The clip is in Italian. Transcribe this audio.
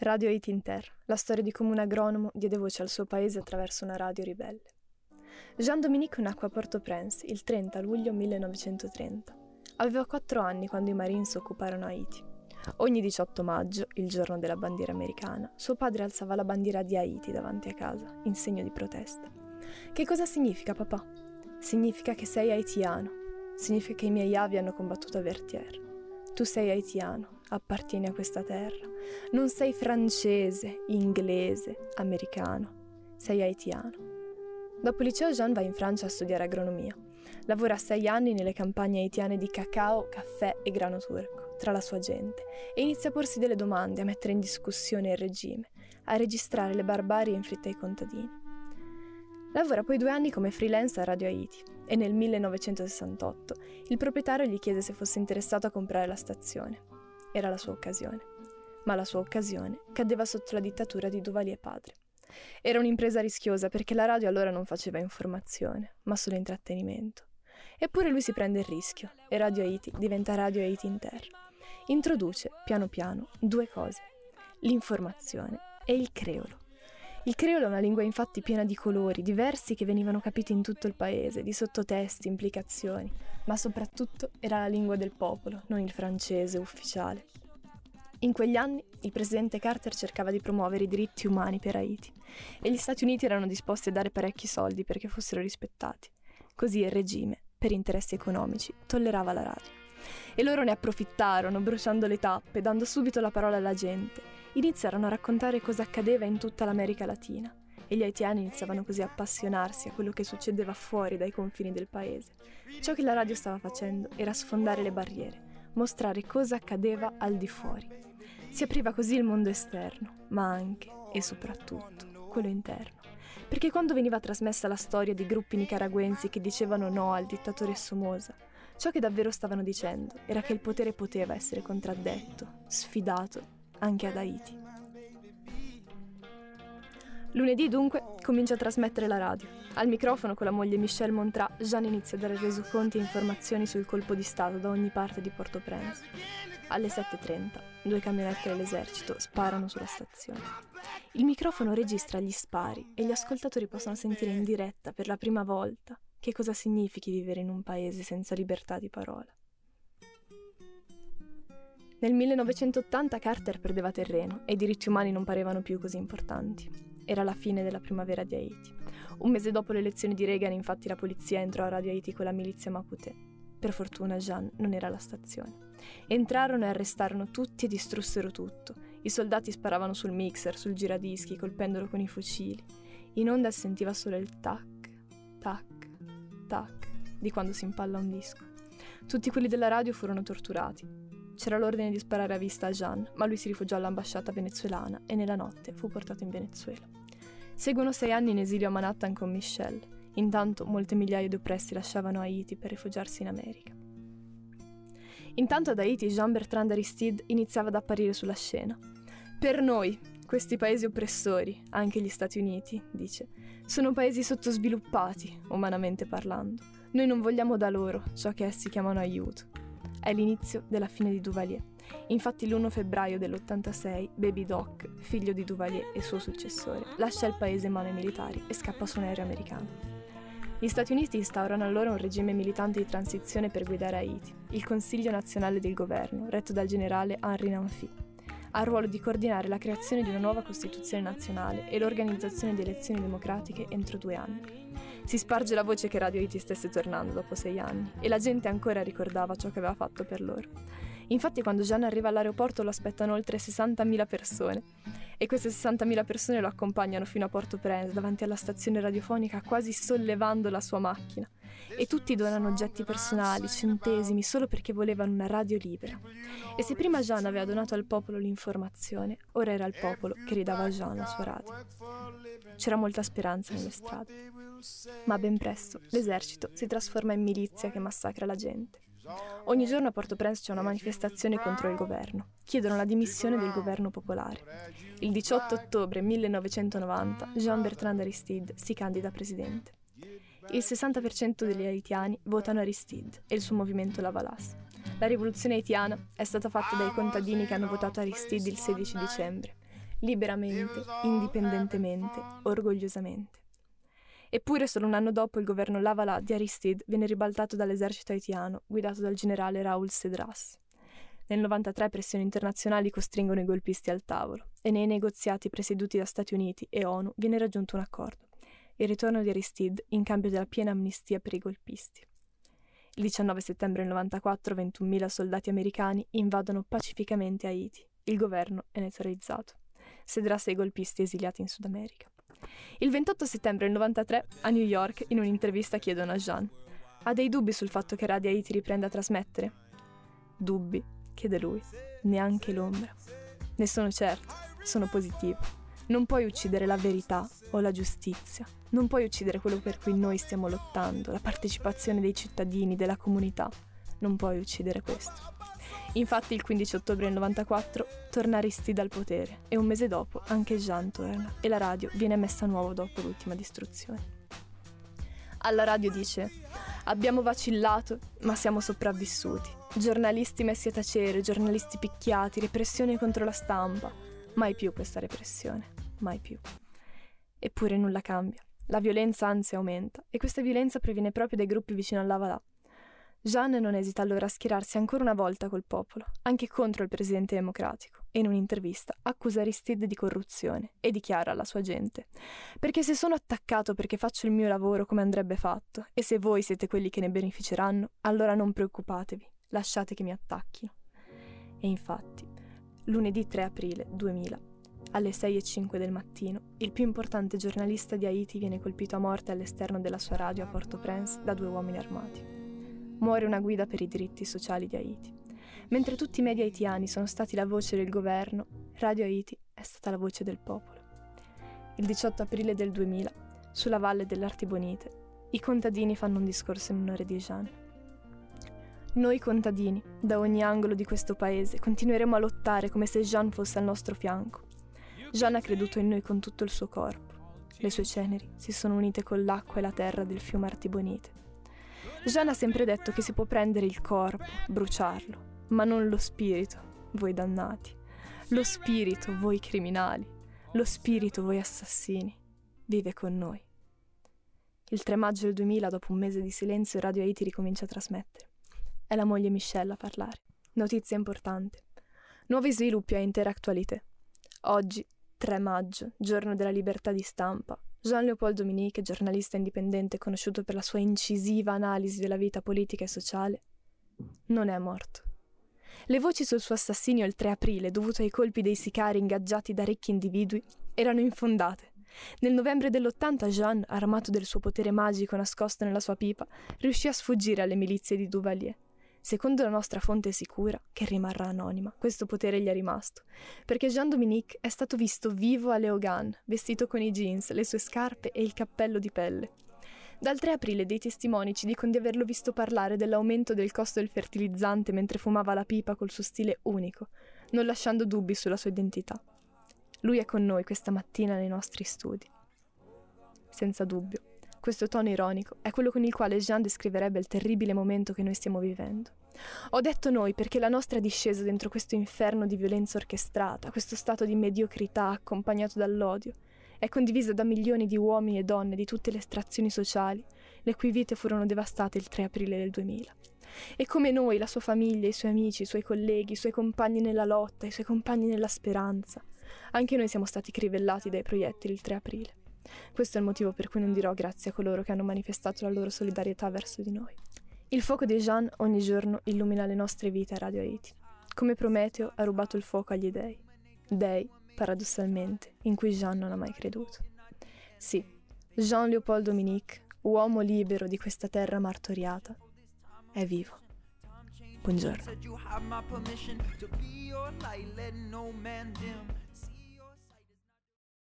Radio Haiti Inter, la storia di come un agronomo diede voce al suo paese attraverso una radio ribelle. Jean-Dominique nacque a Port-au-Prince il 30 luglio 1930. Aveva 4 anni quando i Marines occuparono Haiti. Ogni 18 maggio, il giorno della bandiera americana, suo padre alzava la bandiera di Haiti davanti a casa, in segno di protesta. Che cosa significa, papà? Significa che sei haitiano. Significa che i miei avi hanno combattuto a Vertières. Tu sei haitiano, appartieni a questa terra. Non sei francese, inglese, americano. Sei haitiano. Dopo liceo Jean va in Francia a studiare agronomia. Lavora sei anni nelle campagne haitiane di cacao, caffè e grano turco, tra la sua gente, e inizia a porsi delle domande, a mettere in discussione il regime, a registrare le barbarie inflitte ai contadini. Lavora poi due anni come freelance a Radio Haiti e nel 1968 il proprietario gli chiese se fosse interessato a comprare la stazione. Era la sua occasione. Ma la sua occasione cadeva sotto la dittatura di Duvalier padre. Era un'impresa rischiosa perché la radio allora non faceva informazione, ma solo intrattenimento. Eppure lui si prende il rischio e Radio Haiti diventa Radio Haiti Inter. Introduce, piano piano, due cose, l'informazione e il creolo. Il creolo è una lingua infatti piena di colori, diversi che venivano capiti in tutto il paese, di sottotesti, implicazioni, ma soprattutto era la lingua del popolo, non il francese ufficiale. In quegli anni il presidente Carter cercava di promuovere i diritti umani per Haiti e gli Stati Uniti erano disposti a dare parecchi soldi perché fossero rispettati. Così il regime, per interessi economici, tollerava la radio. E loro ne approfittarono, bruciando le tappe, dando subito la parola alla gente iniziarono a raccontare cosa accadeva in tutta l'America Latina e gli haitiani iniziavano così a appassionarsi a quello che succedeva fuori dai confini del paese. Ciò che la radio stava facendo era sfondare le barriere, mostrare cosa accadeva al di fuori. Si apriva così il mondo esterno, ma anche e soprattutto quello interno. Perché quando veniva trasmessa la storia di gruppi nicaraguensi che dicevano no al dittatore Somoza, ciò che davvero stavano dicendo era che il potere poteva essere contraddetto, sfidato anche ad Haiti. Lunedì dunque comincia a trasmettere la radio. Al microfono con la moglie Michelle Montra, Jean inizia a dare resoconti e informazioni sul colpo di Stato da ogni parte di Port-au-Prince. Alle 7.30 due camionette dell'esercito sparano sulla stazione. Il microfono registra gli spari e gli ascoltatori possono sentire in diretta per la prima volta che cosa significhi vivere in un paese senza libertà di parola. Nel 1980 Carter perdeva terreno e i diritti umani non parevano più così importanti. Era la fine della primavera di Haiti. Un mese dopo le elezioni di Reagan, infatti, la polizia entrò a Radio Haiti con la milizia Maputé. Per fortuna Jean non era alla stazione. Entrarono e arrestarono tutti e distrussero tutto. I soldati sparavano sul mixer, sul giradischi, colpendolo con i fucili. In onda sentiva solo il tac, tac, tac di quando si impalla un disco. Tutti quelli della radio furono torturati. C'era l'ordine di sparare a vista a Jean, ma lui si rifugiò all'ambasciata venezuelana e nella notte fu portato in Venezuela. Seguono sei anni in esilio a Manhattan con Michelle. Intanto molte migliaia di oppressi lasciavano Haiti per rifugiarsi in America. Intanto ad Haiti Jean-Bertrand Aristide iniziava ad apparire sulla scena. Per noi, questi paesi oppressori, anche gli Stati Uniti, dice, sono paesi sottosviluppati, umanamente parlando. Noi non vogliamo da loro ciò che essi chiamano aiuto. È l'inizio della fine di Duvalier. Infatti l'1 febbraio dell'86 Baby Doc, figlio di Duvalier e suo successore, lascia il paese in mano ai militari e scappa su un aereo americano. Gli Stati Uniti instaurano allora un regime militante di transizione per guidare Haiti, il Consiglio nazionale del governo, retto dal generale Henri Nanfi. Ha il ruolo di coordinare la creazione di una nuova Costituzione nazionale e l'organizzazione di elezioni democratiche entro due anni. Si sparge la voce che Radio Haiti stesse tornando dopo sei anni e la gente ancora ricordava ciò che aveva fatto per loro. Infatti quando Gian arriva all'aeroporto lo aspettano oltre 60.000 persone e queste 60.000 persone lo accompagnano fino a Port-au-Prince davanti alla stazione radiofonica quasi sollevando la sua macchina e tutti donano oggetti personali, centesimi, solo perché volevano una radio libera. E se prima Jean aveva donato al popolo l'informazione, ora era il popolo che ridava a Jean la sua radio. C'era molta speranza nelle strade. Ma ben presto l'esercito si trasforma in milizia che massacra la gente. Ogni giorno a Port-au-Prince c'è una manifestazione contro il governo. Chiedono la dimissione del governo popolare. Il 18 ottobre 1990 Jean-Bertrand Aristide si candida presidente. Il 60% degli haitiani votano Aristide e il suo movimento La Valasse. La rivoluzione haitiana è stata fatta dai contadini che hanno votato Aristide il 16 dicembre liberamente, indipendentemente, orgogliosamente. Eppure solo un anno dopo il governo Lavala di Aristide venne ribaltato dall'esercito haitiano, guidato dal generale Raoul Cedras. Nel 93 pressioni internazionali costringono i golpisti al tavolo e nei negoziati presieduti da Stati Uniti e ONU viene raggiunto un accordo, il ritorno di Aristide in cambio della piena amnistia per i golpisti. Il 19 settembre del 94 21.000 soldati americani invadono pacificamente Haiti. Il governo è neutralizzato. Cedras e i golpisti esiliati in Sud America. Il 28 settembre del 93, a New York, in un'intervista chiedono a Jean: Ha dei dubbi sul fatto che Radio Haiti riprenda a trasmettere? Dubbi, chiede lui, neanche l'ombra. Ne sono certo, sono positivo. Non puoi uccidere la verità o la giustizia. Non puoi uccidere quello per cui noi stiamo lottando, la partecipazione dei cittadini, della comunità. Non puoi uccidere questo. Infatti il 15 ottobre del 94 torna Aristide al potere e un mese dopo anche Jean torna e la radio viene messa a nuovo dopo l'ultima distruzione. Alla radio dice abbiamo vacillato ma siamo sopravvissuti. Giornalisti messi a tacere, giornalisti picchiati, repressione contro la stampa. Mai più questa repressione, mai più. Eppure nulla cambia. La violenza anzi aumenta e questa violenza proviene proprio dai gruppi vicino all'Avalà, Jeanne non esita allora a schierarsi ancora una volta col popolo, anche contro il presidente democratico, e in un'intervista accusa Aristide di corruzione e dichiara alla sua gente: Perché se sono attaccato perché faccio il mio lavoro come andrebbe fatto, e se voi siete quelli che ne beneficeranno, allora non preoccupatevi, lasciate che mi attacchino. E infatti, lunedì 3 aprile 2000, alle 6.05 del mattino, il più importante giornalista di Haiti viene colpito a morte all'esterno della sua radio a Port-au-Prince da due uomini armati muore una guida per i diritti sociali di Haiti. Mentre tutti i media haitiani sono stati la voce del governo, Radio Haiti è stata la voce del popolo. Il 18 aprile del 2000, sulla valle dell'Artibonite, i contadini fanno un discorso in onore di Jean. Noi contadini, da ogni angolo di questo paese, continueremo a lottare come se Jean fosse al nostro fianco. Jean ha creduto in noi con tutto il suo corpo. Le sue ceneri si sono unite con l'acqua e la terra del fiume Artibonite Jean ha sempre detto che si può prendere il corpo, bruciarlo, ma non lo spirito, voi dannati. Lo spirito, voi criminali. Lo spirito, voi assassini. Vive con noi. Il 3 maggio del 2000, dopo un mese di silenzio, Radio Haiti ricomincia a trasmettere. È la moglie Michelle a parlare. Notizia importante. Nuovi sviluppi a intera attualità. Oggi, 3 maggio, giorno della libertà di stampa, Jean-Léopold Dominique, giornalista indipendente conosciuto per la sua incisiva analisi della vita politica e sociale, non è morto. Le voci sul suo assassinio il 3 aprile, dovuto ai colpi dei sicari ingaggiati da ricchi individui, erano infondate. Nel novembre dell'80 Jean, armato del suo potere magico nascosto nella sua pipa, riuscì a sfuggire alle milizie di Duvalier Secondo la nostra fonte sicura, che rimarrà anonima, questo potere gli è rimasto, perché Jean-Dominique è stato visto vivo a Leogan, vestito con i jeans, le sue scarpe e il cappello di pelle. Dal 3 aprile dei testimoni ci dicono di averlo visto parlare dell'aumento del costo del fertilizzante mentre fumava la pipa col suo stile unico, non lasciando dubbi sulla sua identità. Lui è con noi questa mattina nei nostri studi. Senza dubbio, questo tono ironico è quello con il quale Jean descriverebbe il terribile momento che noi stiamo vivendo. Ho detto noi perché la nostra discesa dentro questo inferno di violenza orchestrata, questo stato di mediocrità accompagnato dall'odio, è condivisa da milioni di uomini e donne di tutte le estrazioni sociali, le cui vite furono devastate il 3 aprile del 2000. E come noi, la sua famiglia, i suoi amici, i suoi colleghi, i suoi compagni nella lotta, i suoi compagni nella speranza, anche noi siamo stati crivellati dai proiettili il 3 aprile. Questo è il motivo per cui non dirò grazie a coloro che hanno manifestato la loro solidarietà verso di noi. Il fuoco di Jean ogni giorno illumina le nostre vite a Radio Haiti. Come Prometeo ha rubato il fuoco agli dei. Dei, paradossalmente, in cui Jean non ha mai creduto. Sì, Jean-Léopold Dominique, uomo libero di questa terra martoriata, è vivo. Buongiorno.